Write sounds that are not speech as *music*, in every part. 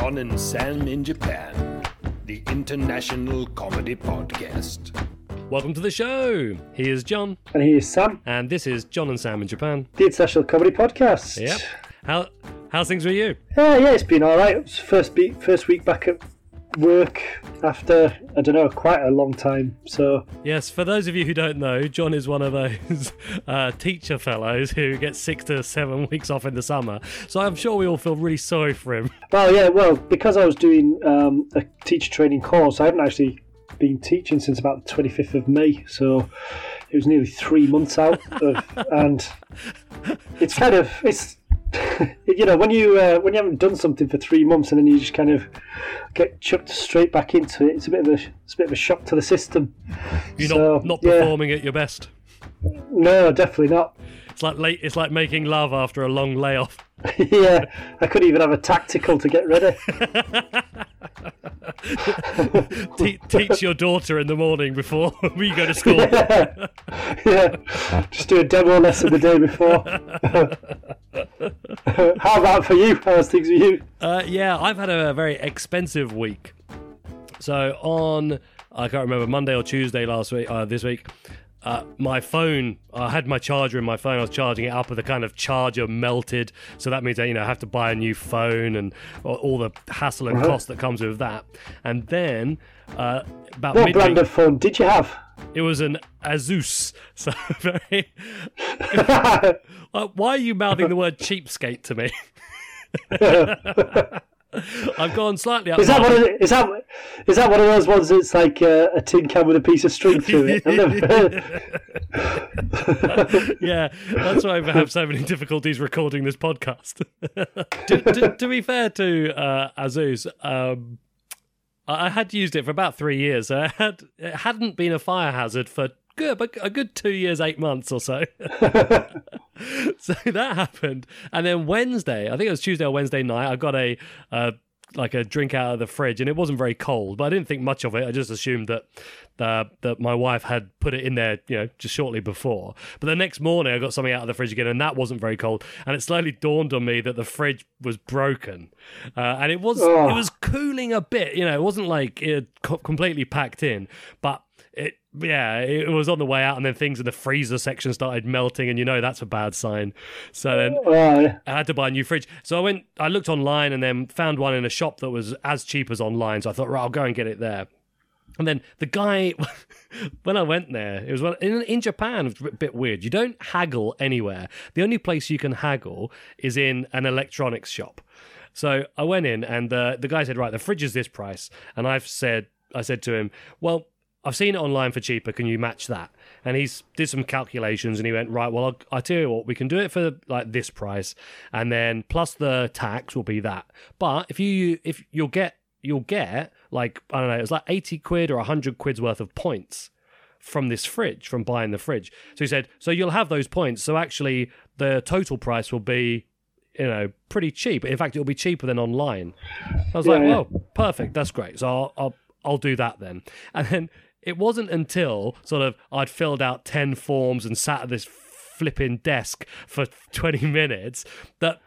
John and Sam in Japan, the international comedy podcast. Welcome to the show. Here's John, And here's Sam, and this is John and Sam in Japan. the International Comedy Podcast. Yep. How how's things with you? Yeah, yeah, it's been all right. It was first week, first week back at work after I don't know quite a long time. So Yes, for those of you who don't know, John is one of those *laughs* uh, teacher fellows who gets six to seven *laughs* weeks off in the summer. So I'm sure we all feel really sorry for him. *laughs* well, yeah, well because I was doing um, a teacher training course, I haven't actually been teaching since about the 25th of May. So it was nearly three months out, of, and it's kind of it's. *laughs* You know, when you uh, when you haven't done something for three months and then you just kind of get chucked straight back into it, it's a bit of a it's a bit of a shock to the system. You're So, not not yeah. performing at your best. No, definitely not. It's like late. It's like making love after a long layoff. *laughs* yeah, I couldn't even have a tactical to get ready. Te- teach your daughter in the morning before *laughs* we go to school. *laughs* yeah, just do a demo lesson the day before. How about for you? How's things with you? Uh, yeah, I've had a very expensive week. So on, I can't remember Monday or Tuesday last week, uh, this week. Uh, my phone, I had my charger in my phone. I was charging it up, and the kind of charger melted. So that means that you know I have to buy a new phone and all- the hassle and cost that comes with that. And then uh, about What brand of phone did you have? it was an Asus. *laughs* So very. Uh, *laughs* why are you mouthing the word cheapskate to me? *laughs* *laughs* I've gone slightly up. Is that one of the, is that is that one of those ones that's like uh, a tin can with a piece of string through it? Never- *laughs* yeah, that's why I have so many difficulties recording this podcast. *laughs* to, to, to be fair to uh, Asus, um, I I had used it for about three years. So it, had, it hadn't been a fire hazard for good, but a good two years, eight months or so. *laughs* so that happened, and then Wednesday, I think it was Tuesday or Wednesday night, I got a. Uh, like a drink out of the fridge, and it wasn't very cold, but I didn't think much of it. I just assumed that uh, that my wife had put it in there, you know, just shortly before. But the next morning, I got something out of the fridge again, and that wasn't very cold. And it slowly dawned on me that the fridge was broken, uh, and it was Oh. it was cooling a bit. You know, it wasn't like it had completely packed in, but yeah, it was on the way out, and then things in the freezer section started melting, and you know that's a bad sign. So then Oh, I had to buy a new fridge. So I went, I looked online and then found one in a shop that was as cheap as online. So I thought, right, I'll go and get it there. And then the guy, *laughs* when I went there, it was in, in Japan, it's a bit weird. You don't haggle anywhere. The only place you can haggle is in an electronics shop. So I went in and uh, the guy said, right, the fridge is this price. And I've said, I said to him, well, I've seen it online for cheaper. Can you match that? And he's did some calculations and he went, right, well, I'll, I tell you what, we can do it for like this price, and then plus the tax will be that. But if you if you'll get you'll get like I don't know, it's like eighty quid or hundred quid's worth of points from this fridge from buying the fridge. So he said, so you'll have those points. So actually, the total price will be you know, pretty cheap. In fact, it'll be cheaper than online. I was like, Yeah, yeah. well, perfect. That's great. So I'll, I'll, I'll do that then. And then it wasn't until sort of I'd filled out 10 forms and sat at this flipping desk for *laughs* 20 minutes that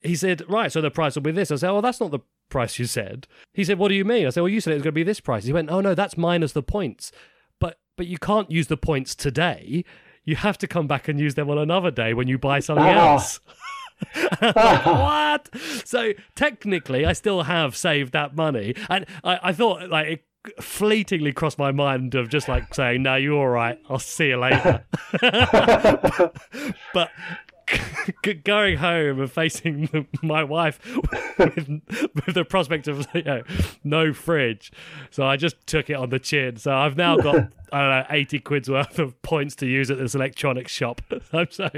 he said, right, so the price will be this. I said, Well, that's not the price you said. He said, what do you mean? I said, well, you said it was going to be this price. He went, oh, no, that's minus the points. But, but you can't use the points today. You have to come back and use them on another day when you buy something Ah. else. *laughs* what? So technically, I still have saved that money, and I, I thought like it fleetingly crossed my mind of just like saying, "No, you're all right. I'll see you later." *laughs* but going home and facing the, my wife with, with the prospect of you know, no fridge, so I just took it on the chin. So I've now got I don't know eighty quid's worth of points to use at this electronics shop. *laughs* I'm so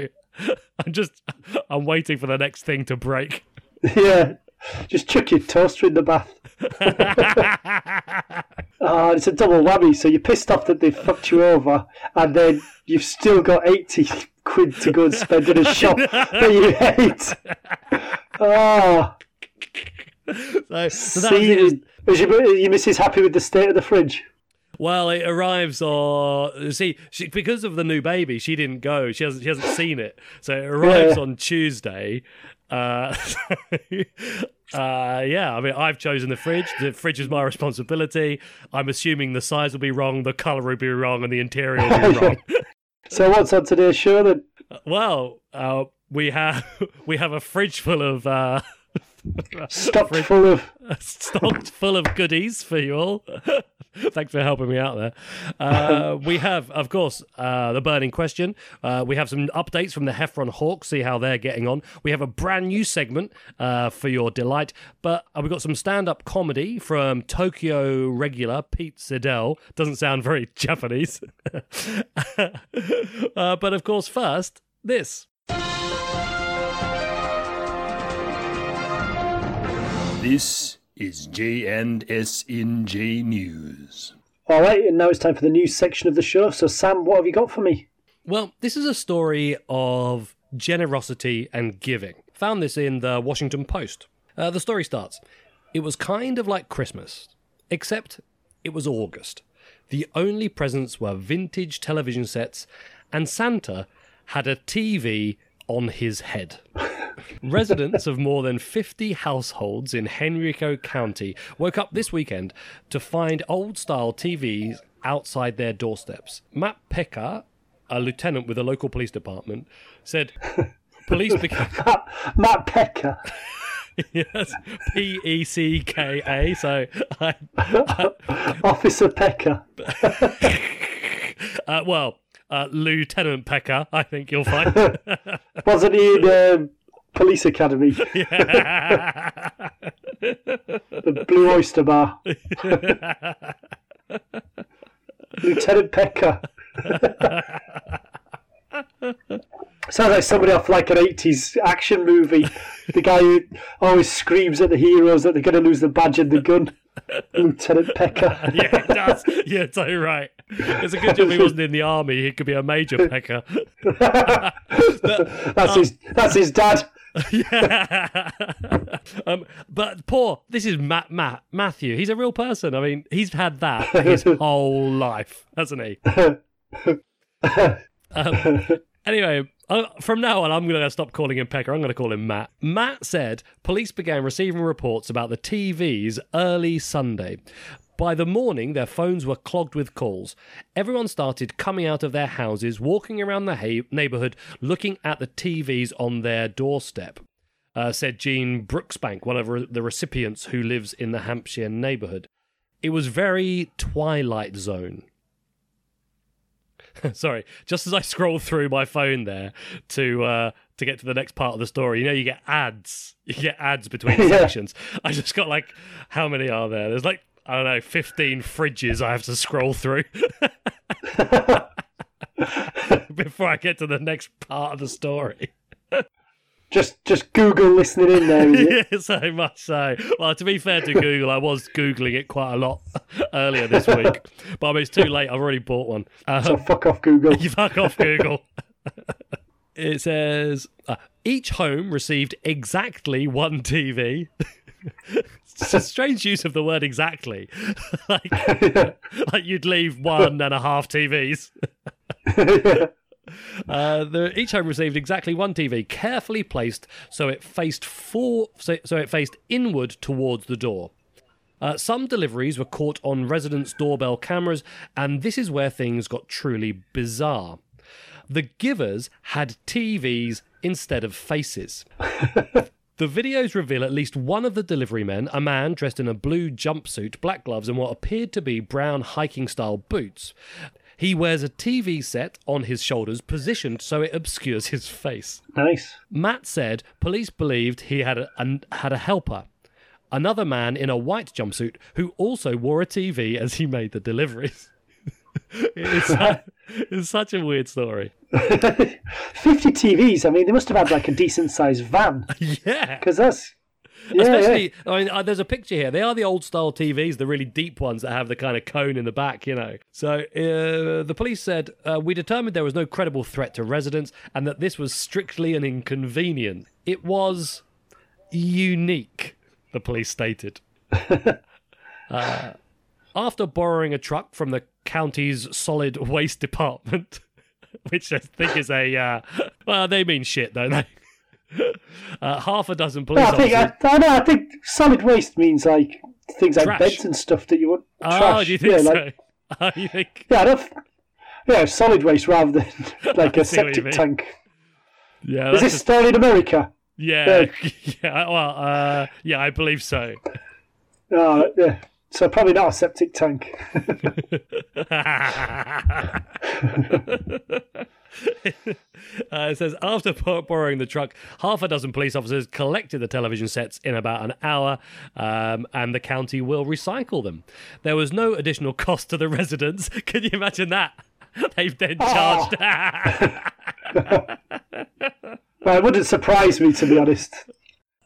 I'm just, I'm waiting for the next thing to break. yeah. Just chuck your toaster in the bath. *laughs* Ah, it's a double whammy. So you're pissed off that they fucked you over, and then you've still got 80 quid to go and spend in a *laughs* shop that you hate. Ah, So, so that was. It was- see, is your, your missus happy with the state of the fridge? Well, it arrives on. See, she, because of the new baby, she didn't go. She hasn't. She hasn't seen it. So it arrives Yeah. on Tuesday. Uh, *laughs* uh, yeah. I mean, I've chosen the fridge. The fridge is my responsibility. I'm assuming the size will be wrong, the color will be wrong, and the interior will be wrong. *laughs* So what's on today's show then? well, uh, we have *laughs* we have a fridge full of. Uh, Stocked full of. *laughs* stocked full of goodies for you all. *laughs* Thanks for helping me out there. Uh, *laughs* we have, of course, uh, the burning question. Uh, we have some updates from the Heffron Hawks, see how they're getting on. We have a brand new segment uh, for your delight, but uh, we've got some stand up comedy from Tokyo regular Pete Siddell. Doesn't sound very Japanese. uh, but of course, first, this. This is J&S-in-J News. All right, and now it's time for the news section of the show. So, Sam, what have you got for me? Well, this is a story of generosity and giving. Found this in the Washington Post. Uh, the story starts It was kind of like Christmas, except it was August. The only presents were vintage television sets, and Santa had a TV on his head. *laughs* Residents of more than 50 households in Henrico County woke up this weekend to find old style TVs outside their doorsteps. Matt Pecker, a lieutenant with the local police department, said *laughs* police began. *laughs* Matt, Matt Pecker. *laughs* yes, P E C K A. So, I, Officer Pecker. uh, well, uh, Lieutenant Pecker, I think you'll find. Wasn't he in um, Police Academy? *laughs* the Blue Oyster Bar. Lieutenant Pecker. Sounds like somebody off like an 80s action movie. The guy who always screams at the heroes that they're going to lose the badge and the gun. Lieutenant Pecker. *laughs* yeah, it does. Yeah, so right. It's a good job he wasn't in the army. He could be a major pecker. *laughs* That's his. That's his dad. Yeah. *laughs* um, but poor, this is Matt, Matt Matthew. He's a real person. I mean, he's had that his *laughs* whole life, hasn't he? *laughs* um, anyway, uh, from now on, I'm going to stop calling him Pecker. I'm going to call him Matt. Matt said police began receiving reports about the TVs early Sunday. By the morning, their phones were clogged with calls. Everyone started coming out of their houses, walking around the ha- neighborhood, looking at the TVs on their doorstep. Uh, said Jean Brooksbank, one of re- the recipients who lives in the Hampshire neighborhood. It was very Twilight Zone. *laughs* Sorry, just as I scroll through my phone there to uh, to get to the next part of the story, you know, you get ads. You get ads between *laughs* Yeah. sections. I just got like, how many are there? There's like I don't know, fifteen fridges I have to scroll through *laughs* *laughs* before I get to the next part of the story. *laughs* Just, just Google listening in there. yeah, so much so. Well, to be fair to Google, I was googling it quite a lot earlier this week, but I mean, it's too late. I've already bought one. Um, So fuck off, Google. You fuck off, Google. it says uh, each home received exactly one TV. It's a strange use of the word exactly. *laughs* like, *laughs* like you'd leave one and a half TVs. *laughs* Uh, the, each home received exactly one TV, carefully placed so it faced for, so, so it faced inward towards the door. Uh, some deliveries were caught on residents' doorbell cameras, and this is where things got truly bizarre. The givers had TVs instead of faces. The videos reveal at least one of the delivery men, a man dressed in a blue jumpsuit, black gloves, and what appeared to be brown hiking style boots. He wears a TV set on his shoulders, positioned so it obscures his face. Nice. Matt said police believed he had a, an, had a helper, another man in a white jumpsuit who also wore a TV as he made the deliveries. It's, it's such a weird story. *laughs* 50 TVs. I mean, they must have had like a decent sized van *laughs* Yeah. because that's. Yeah, Especially, I mean, uh, there's a picture here. They are the old style TVs, the really deep ones that have the kind of cone in the back, you know. So uh, the police said uh, we determined there was no credible threat to residents and that this was strictly an inconvenience. It was unique, the police stated. *laughs* Uh, after borrowing a truck from the county's solid *laughs* waste department, *laughs* which I think is a uh, well, they mean shit, don't they? *laughs* Uh, half a dozen police No, I think officers. I, I, think solid waste means like things like Trash. beds and stuff that you want. Oh, trash. do you think yeah, so? Like, Oh, you think? yeah. Yeah, solid waste rather than like a see what you septic tank. Yeah, Is this just, still in America? yeah, yeah. Well, uh, yeah, I believe so. Oh, yeah. So probably not a septic tank. Uh, it says after borrowing the truck, half a dozen police officers collected the television sets in about an hour, um, and the county will recycle them. There was no additional *laughs* cost to the residents. *laughs* Can you imagine that? *laughs* They've then charged. well, it wouldn't surprise me to be honest.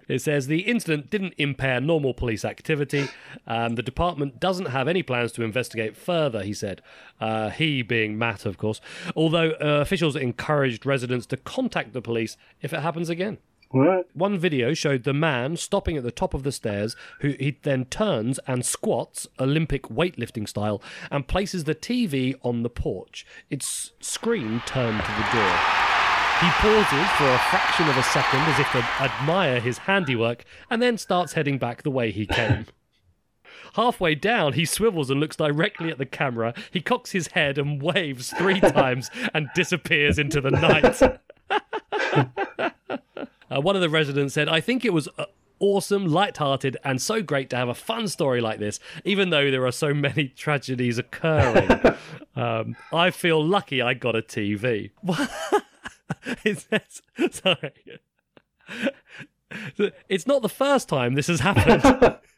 It says the incident didn't impair normal police activity. and the department doesn't have any plans to investigate further, he said. Uh, he being Matt, of course. Although uh, officials encouraged residents to contact the police if it happens again. Right. One video showed the man stopping at the top of the stairs, who he then turns and squats, Olympic weightlifting style, and places the TV on the porch. Its screen turned to the door. He pauses for a fraction of a second as if to admire his handiwork, and then starts heading back the way he came. *laughs* Halfway down, he swivels and looks directly at the camera. He cocks his head and waves three *laughs* times and disappears into the night. *laughs* Uh, one of the residents said, I think it was uh, awesome, light-hearted, and so great to have a fun story like this, even though there are so many tragedies occurring. um, I feel lucky I got a TV. *laughs* it says, sorry. It's not the first time this has happened. *laughs*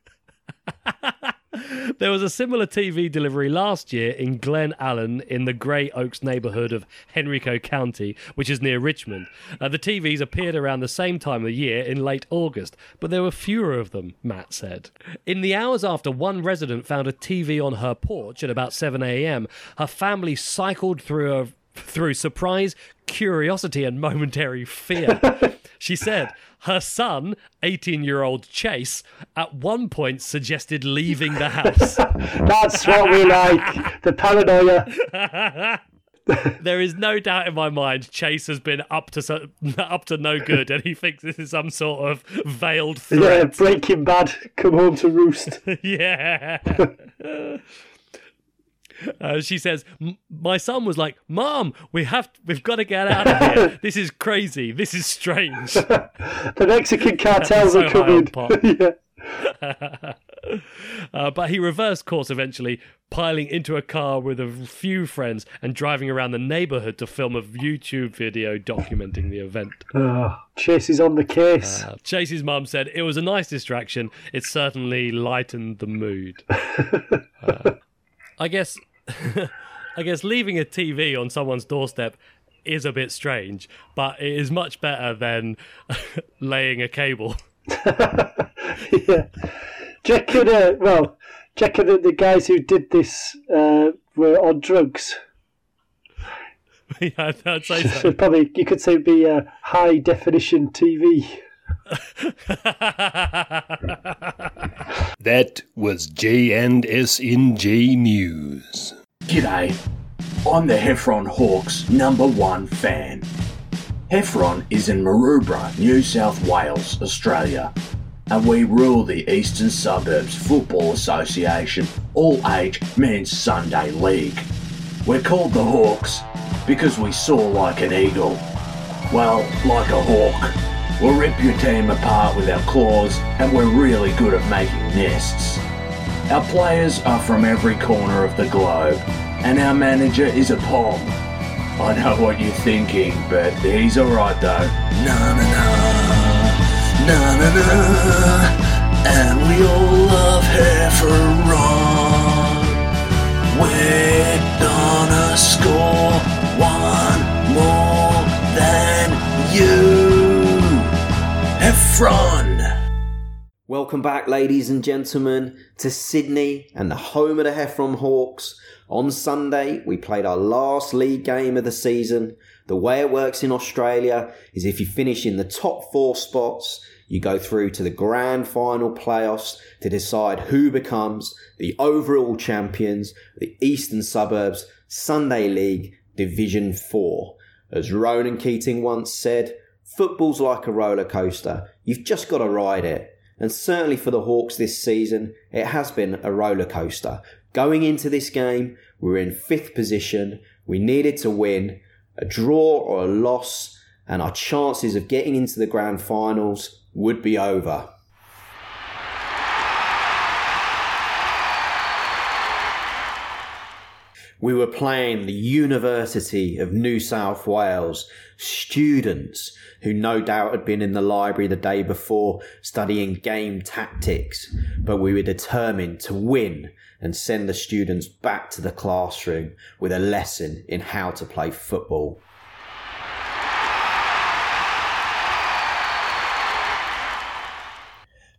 *laughs* There was a similar TV delivery last year in Glen Allen in the Grey Oaks neighborhood of Henrico County, which is near Richmond. Uh, the TVs appeared around the same time of the year in late August, but there were fewer of them, Matt said. In the hours after one resident found a TV on her porch at about 7 a.m., her family cycled through a through surprise, curiosity, and momentary fear. *laughs* she said her son, 18 year old Chase, at one point suggested leaving the house. *laughs* That's what we like. The paranoia. *laughs* there is no doubt in my mind Chase has been up to so, up to no good, and he thinks this is some sort of veiled threat. Yeah. Breaking Bad. Come home to roost. Yeah. *laughs* Uh, she says, "My son was like, Mom, we have, we've got to get out of here. *laughs* This is crazy. This is strange." *laughs* The Mexican cartels So are coming. yeah. Uh, but he reversed course eventually, piling into a car with a few friends and driving around the neighborhood to film a YouTube video documenting the event. Oh, Chase is on the case. Uh, Chase's mum said it was a nice distraction. It certainly lightened the mood. Uh, I guess, *laughs* I guess leaving a TV on someone's doorstep is a bit strange, but it is much better than *laughs* laying a cable. *laughs* yeah. Check it, uh, well, check it, the guys who did this uh, were on drugs. yeah, I'd say So so. probably you could say it'd be a high definition TV. That was J&S&J News. G'day, I'm the Heffron Hawks number one fan. Heffron is in Maroubra, New South Wales, Australia, and we rule the Eastern Suburbs Football Association All Age Men's Sunday League. We're called the Hawks because we soar like an eagle. Well, like a hawk. We'll rip your team apart with our claws, and we're really good at making nests. Our players are from every corner of the globe, and our manager is a pom. I know what you're thinking, but he's alright though. Na na na, na na na, and we all love Heffron. We're gonna score one more than you, Heffron. Welcome back, ladies and gentlemen, to Sydney and the home of the Heffron Hawks on Sunday, we played our last league game of the season. The way it works in Australia is if you finish in the top four spots, you go through to the grand final playoffs to decide who becomes the overall champions, the Eastern Suburbs Sunday League Division 4. As Ronan Keating once said, football's like a roller coaster. You've just got to ride it. And certainly for the Hawks this season, it has been a roller coaster. Going into this game, we were in fifth position. We needed to win. A draw or a loss, and our chances of getting into the grand finals would be over. We were playing the University of New South Wales students who no doubt had been in the library the day before studying game tactics, but we were determined to win and send the students back to the classroom with a lesson in how to play football.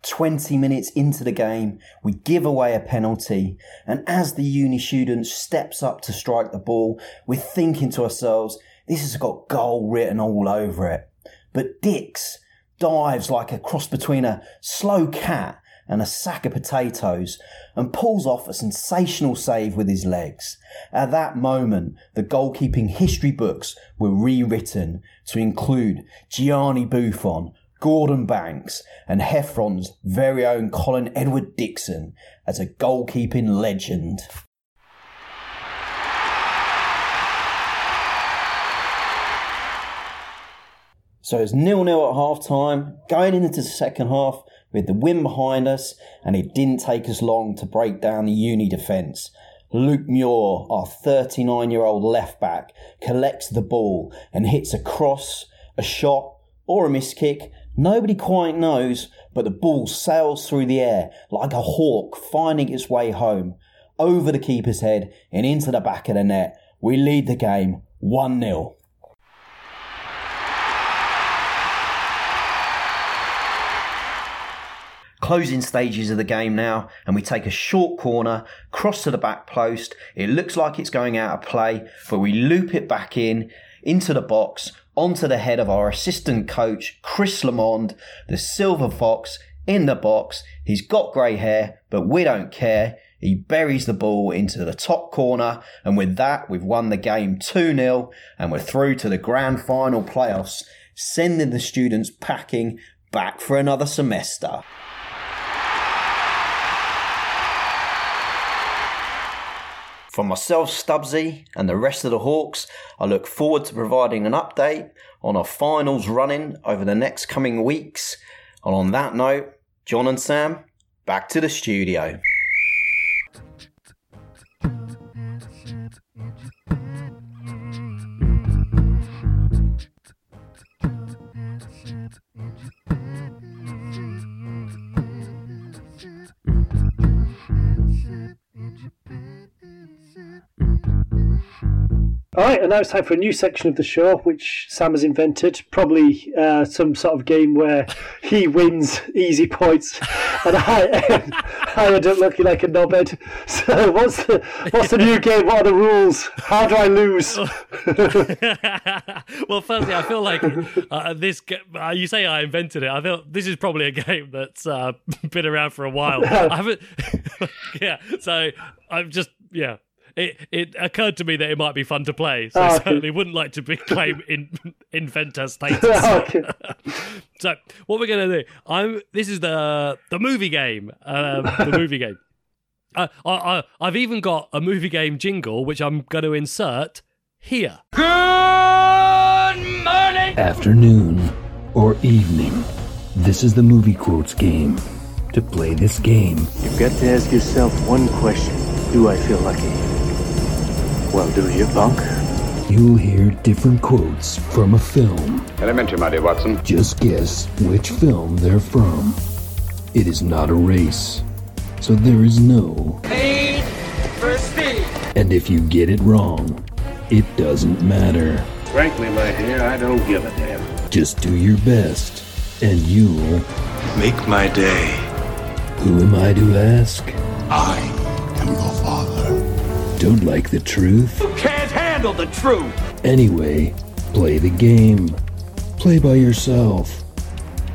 Twenty minutes into the game, we give away a penalty, and as the uni student steps up to strike the ball, we're thinking to ourselves, this has got goal written all over it. But Dix dives like a cross between a slow cat and a sack of potatoes and pulls off a sensational save with his legs. At that moment, the goalkeeping history books were rewritten to include Gianni Buffon, Gordon Banks, and Heffron's very own Colin Edward Dixon as a goalkeeping legend. So it's nil nil at half time, going into the second half with the win behind us, and it didn't take us long to break down the uni defence. Luke Muir, our 39 year old left back, collects the ball and hits a cross, a shot, or a miss kick. Nobody quite knows, but the ball sails through the air like a hawk finding its way home, over the keeper's head and into the back of the net. We lead the game 1 0. Closing stages of the game now, and we take a short corner, cross to the back post. It looks like it's going out of play, but we loop it back in, into the box, onto the head of our assistant coach, Chris Lamond, the Silver Fox, in the box. He's got grey hair, but we don't care. He buries the ball into the top corner, and with that, we've won the game 2 0, and we're through to the grand final playoffs, sending the students packing back for another semester. For myself, Stubbsy, and the rest of the Hawks, I look forward to providing an update on our finals running over the next coming weeks. And on that note, John and Sam, back to the studio. All right, and now it's time for a new section of the show, which Sam has invented. Probably uh, some sort of game where he wins easy points, *laughs* and I, *laughs* I end up looking like a knobhead. *laughs* So, what's the what's the new game? What are the rules? How do I lose? well, firstly, I feel like uh, this. Uh, you say I invented it. I feel this is probably a game that's uh, been around for a while. I haven't. yeah. So I'm just yeah. It it occurred to me that it might be fun to play, so Oh, I okay. certainly wouldn't like to be *laughs* claim in inventor status. *laughs* Okay. *laughs* so what we're gonna do? I'm. This is the the movie game. Um, the movie game. Uh, I, I I've even got a movie game jingle which I'm going to insert here. Good morning, afternoon, or evening. This is the movie quotes game. To play this game, You've got to ask yourself one question. Do I feel lucky? Well, do you, Bunk? you'll hear different quotes from a film. Elementary, my dear Watson. Just guess which film they're from. It is not a race, so there is no. Paid for speed. And if you get it wrong, it doesn't matter. Frankly, my dear, I don't give a damn. Just do your best and you'll. Make my day. Who am I to ask? I am your father. Don't like the truth? You can't handle the truth. Anyway, play the game. Play by yourself.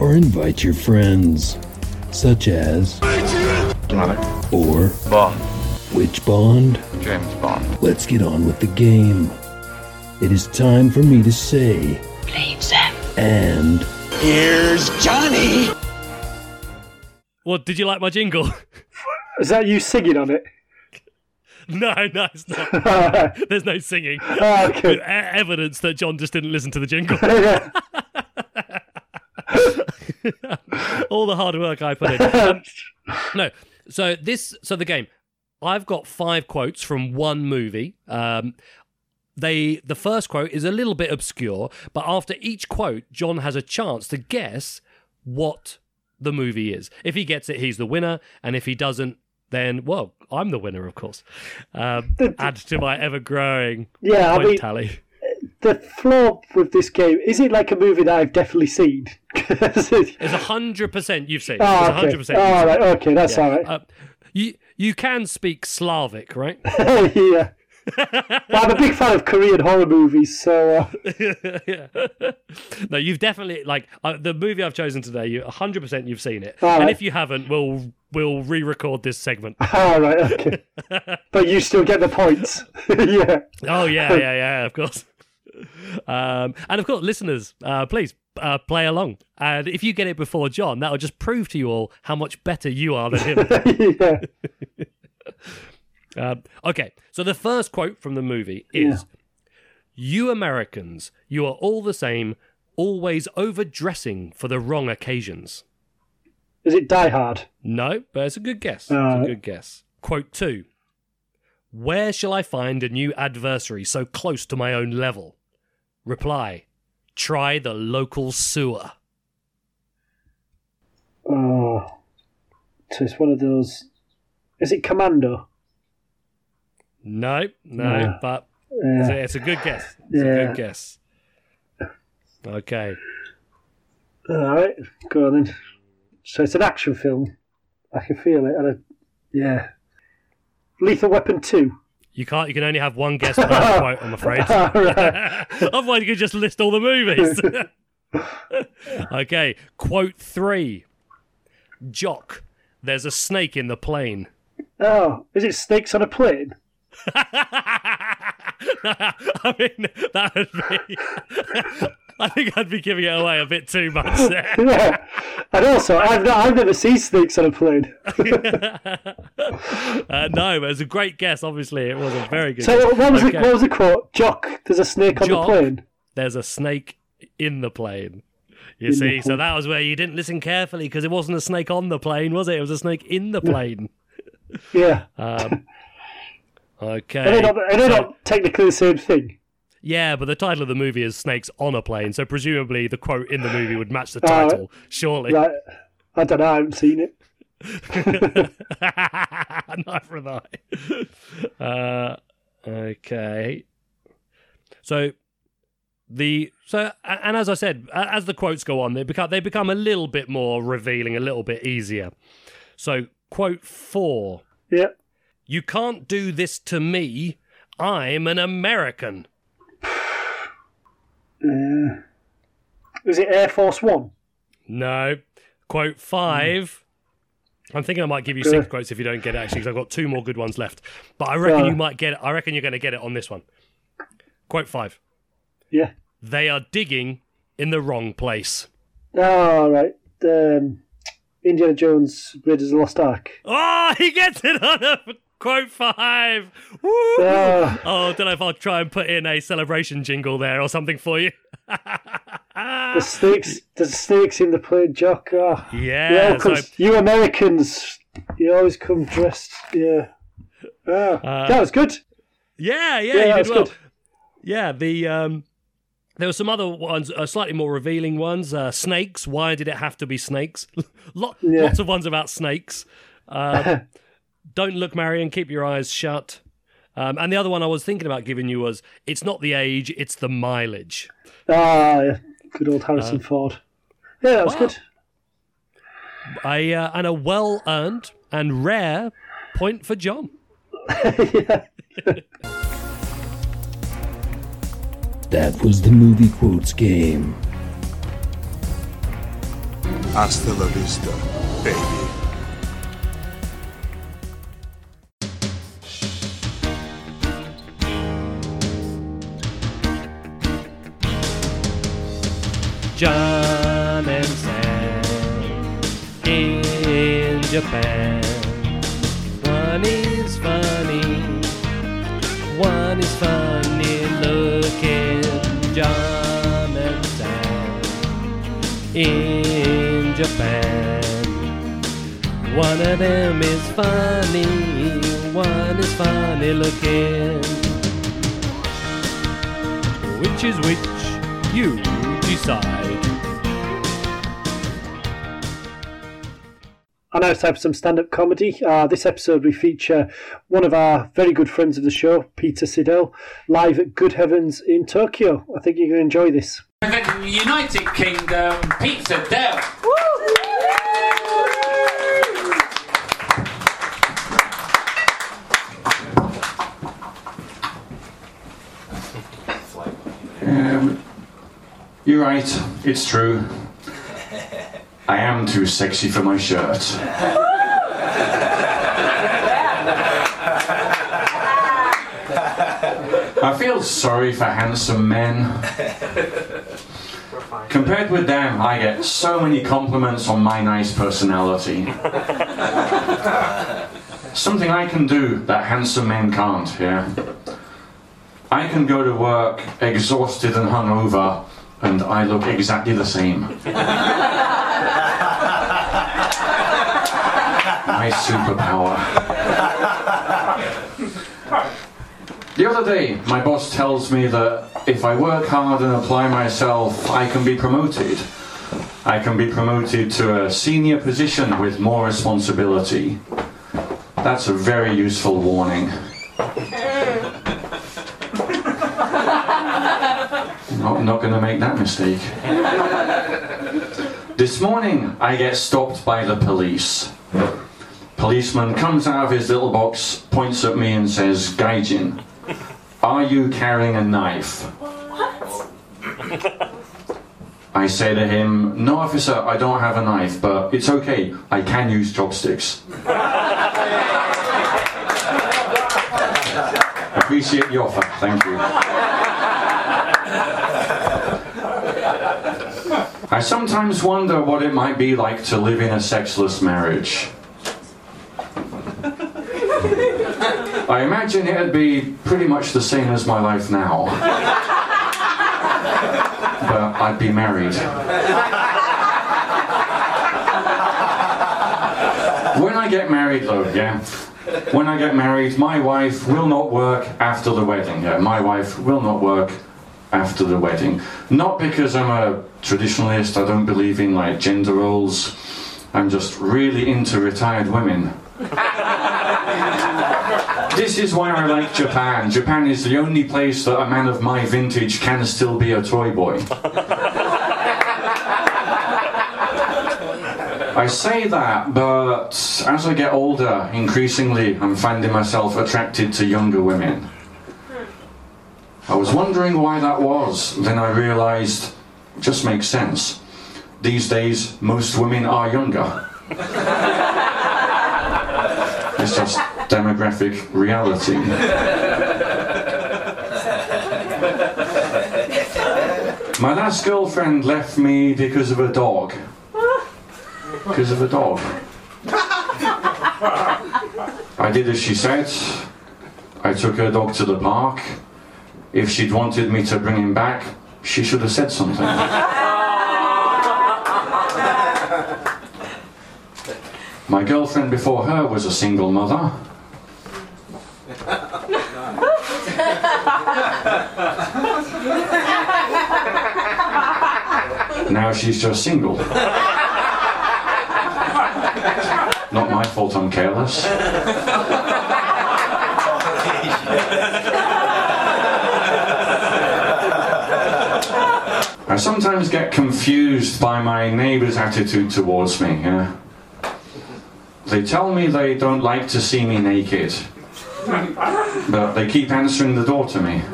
Or invite your friends. Such as. Or. Bond. Which Bond? James Bond. Let's get on with the game. It is time for me to say. Leave them. And. Here's Johnny. Well, did you like my jingle? Is that you singing on it? *laughs* no, no, it's not. *laughs* There's no singing. Oh, *laughs* okay. With evidence that John just didn't listen to the jingle. All the hard work I put in. Um, no, so this, so the game. I've got five quotes from one movie. Um, they, the first quote is a little bit obscure, but after each quote, John has a chance to guess what the movie is. If he gets it, he's the winner, and if he doesn't, then well, I'm the winner, of course. Um, *laughs* add to my ever-growing Yeah, I point mean- tally. *laughs* the flaw with this game is it like a movie that I've definitely seen? it- *laughs* It's hundred percent you've seen. Oh, It's hundred percent. Oh, right, okay, that's all right. Uh, you you can speak Slavic, right? yeah. *laughs* Well, I'm a big fan of Korean horror movies, so uh, yeah. *laughs* no, you've definitely like uh, the movie I've chosen today. You 100 percent you've seen it, All and right. if you haven't, we'll we'll re-record this segment. *laughs* all right, okay. but you still get the points. yeah. Oh yeah, yeah, yeah, of course. Um, and of course, listeners, uh, please uh, play along. And if you get it before John, that will just prove to you all how much better you are than him. yeah. Um, okay, so the first quote from the movie is You Americans, you are all the same, always overdressing for the wrong occasions. Is it Die Hard? No, but it's a good guess. It's Uh, a good guess. Quote two Where shall I find a new adversary so close to my own level? Reply Try the local sewer. Oh. So it's one of those. Is it Commando? No, no, Yeah. but it's, Yeah. a, it's a good guess. It's a good guess. Okay. All right, go on then. So it's an action film. I can feel it. And I, yeah. Lethal Weapon 2. You can't. You can only have one guess per *laughs* quote. I'm afraid. *laughs* *laughs* Otherwise, you could just list all the movies. okay. Quote three. Jock. There's a snake in the plane. Oh, is it Snakes on a Plane? *laughs* I mean, that would be. *laughs* I think I'd be giving it away a bit too much there. *laughs* yeah. And also, I've, not, I've never seen Snakes on a Plane. Uh, no, but it was a great guess. Obviously, it was a very good. So guess. what was, Okay. the, what was the quote? Jock, there's a snake on Jock. the plane. There's a snake in the plane. You In see, so that was where you didn't listen carefully because it wasn't a snake on the plane, was it? It was a snake in the plane. Yeah. Um, okay. Are they, not, are they not technically the same thing? Yeah, but the title of the movie is Snakes on a Plane, so presumably the quote in the movie would match the Uh, title, surely. Right. I don't know, I haven't seen it. *laughs* Neither have I. Uh, okay. So the so and as I said, as the quotes go on, they become they become a little bit more revealing, a little bit easier. So quote four: Yeah. "You can't do this to me. I'm an American." Uh, is it Air Force One? No. Quote five. I'm thinking I might give you six quotes if you don't get it, actually, because I've got two more good ones left. But I reckon Uh. you might get it. I reckon you're going to get it on this one. Quote five. Yeah. They are digging in the wrong place. Oh, right. Um, Indiana Jones, Raiders of the Lost Ark. Oh, *laughs* he gets it on a quote five. Woo! Ah. Oh, don't know if I'll try and put in a celebration jingle there or something for you. *laughs* The snakes, the snakes in the plane, Jock. Oh. Yeah, Yeah, so- you Americans, you always come dressed. Yeah. Ah, Uh, that was good. Yeah, yeah, Yeah, you did well. good. Yeah, the um, there were some other ones, uh, slightly more revealing ones. Uh, snakes. Why did it have to be snakes? *laughs* Lot, Yeah. Lots of ones about snakes. Um, *laughs* don't look, Marion. Keep your eyes shut. Um, and the other one I was thinking about giving you was it's not the age, it's the mileage. Ah, yeah. good old Uh, Harrison Ford. Yeah, that was Wow. good. A uh, and a well earned and rare point for John. *laughs* That was the movie quotes game. Hasta la vista, baby. John and Sam in Japan. One is funny, one is funny looking. John and Sam in Japan. One of them is funny, one is funny looking. Which is which? You decide. And now it's time for some stand up comedy. Uh, this episode, we feature one of our very good friends of the show, Peter Siddell, live at Good Heavens in Tokyo. I think you're going to enjoy this. The United Kingdom, Pete Siddell. You're right, it's true. I am too sexy for my shirt. I feel sorry for handsome men. Compared with them, I get so many compliments on my nice personality. Something I can do that handsome men can't, yeah? I can go to work exhausted and hungover, and I look exactly the same. My superpower. The other day, my boss tells me that if I work hard and apply myself, I can be promoted. I can be promoted to a senior position with more responsibility. That's a very useful warning. Not, going to make that mistake. *laughs* This morning, I get stopped by the police. Policeman comes out of his little box, points at me, and says, Gaijin, are you carrying a knife? I say to him, No, officer, I don't have a knife, but it's okay, I can use chopsticks. *laughs* Appreciate the offer, thank you. I sometimes wonder what it might be like to live in a sexless marriage. *laughs* I imagine it'd be pretty much the same as my life now. But I'd be married. When I get married, though, yeah, when I get married, my wife will not work after the wedding. Yeah, my wife will not work after the wedding. Not because I'm a traditionalist, I don't believe in like gender roles. I'm just really into retired women. *laughs* This is why I like Japan. Japan is the only place that a man of my vintage can still be a toy boy. *laughs* I say that, but as I get older, increasingly I'm finding myself attracted to younger women. I was wondering why that was, then I realised it just makes sense. These days, most women are younger. *laughs* It's just demographic reality. My last girlfriend left me because of a dog. Because of a dog. I did as she said. I took her dog to the park. If she'd wanted me to bring him back, she should have said something. *laughs* My girlfriend before her was a single mother. Now she's just single. Not my fault I'm careless. I sometimes get confused by my neighbours' attitude towards me. Yeah. They tell me they don't like to see me naked, but they keep answering the door to me. *laughs*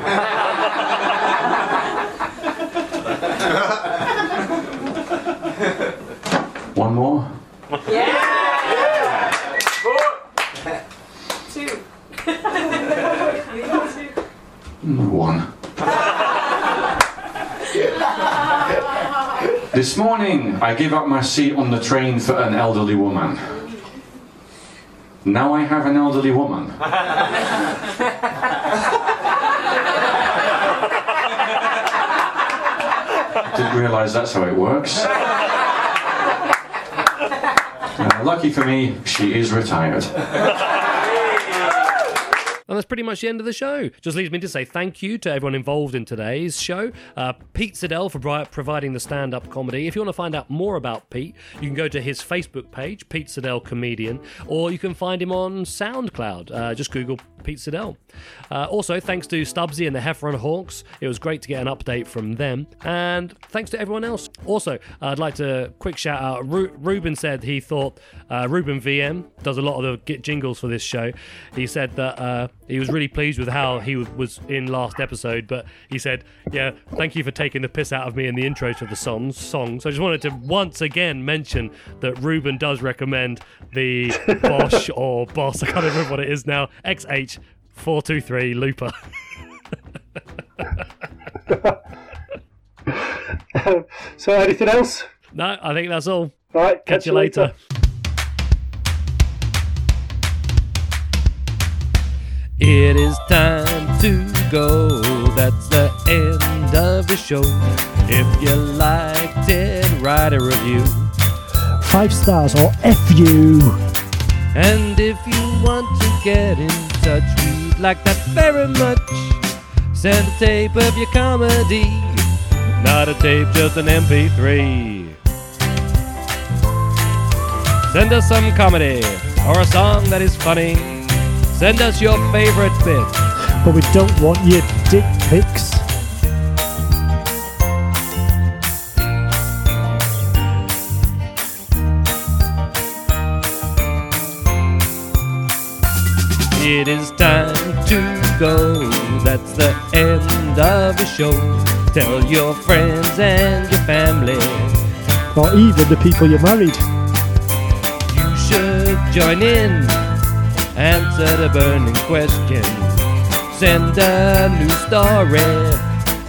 One more? Two. One. This morning, I gave up my seat on the train for an elderly woman. Now I have an elderly woman. *laughs* Didn't realise that's how it works. Uh, lucky for me, she is retired. That's pretty much the end of the show. Just leaves me to say thank you to everyone involved in today's show. Uh, Pete Siddell for providing the stand up comedy. If you want to find out more about Pete, you can go to his Facebook page, Pete Siddell Comedian, or you can find him on SoundCloud. Uh, just Google Pete Siddell. Uh, also, thanks to Stubbsy and the Heffron Hawks. It was great to get an update from them. And thanks to everyone else. Also, I'd like to quick shout out. Ru- Ruben said he thought uh, Ruben VM does a lot of the jingles for this show. He said that uh, he was really pleased with how he was in last episode, but he said, "Yeah, thank you for taking the piss out of me in the intro to the song." Song. So I just wanted to once again mention that Ruben does recommend the *laughs* Bosch or Boss. I can't remember what it is now. XH four two three Looper. *laughs* *laughs* so, anything else? No, I think that's all. All right, Catch, you later. It is time to go. That's the end of the show. If you liked it, write a review. Five stars or F you. And if you want to get in touch, we'd like that very much. Send a tape of your comedy, not a tape, just an MP3. Send us some comedy or a song that is funny. Send us your favorite bit. But we don't want your dick pics. It is time to go. That's the end of the show. Tell your friends and your family. Or even the people you married. You should join in. Answer the burning question. Send a new story.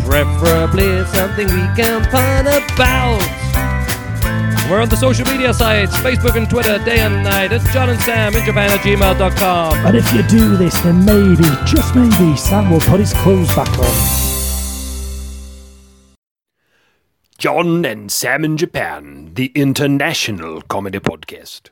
Preferably something we can pun about. We're on the social media sites Facebook and Twitter day and night. It's John and Sam in Japan at gmail.com. And if you do this, then maybe, just maybe, Sam will put his clothes back on. John and Sam in Japan, the international comedy podcast.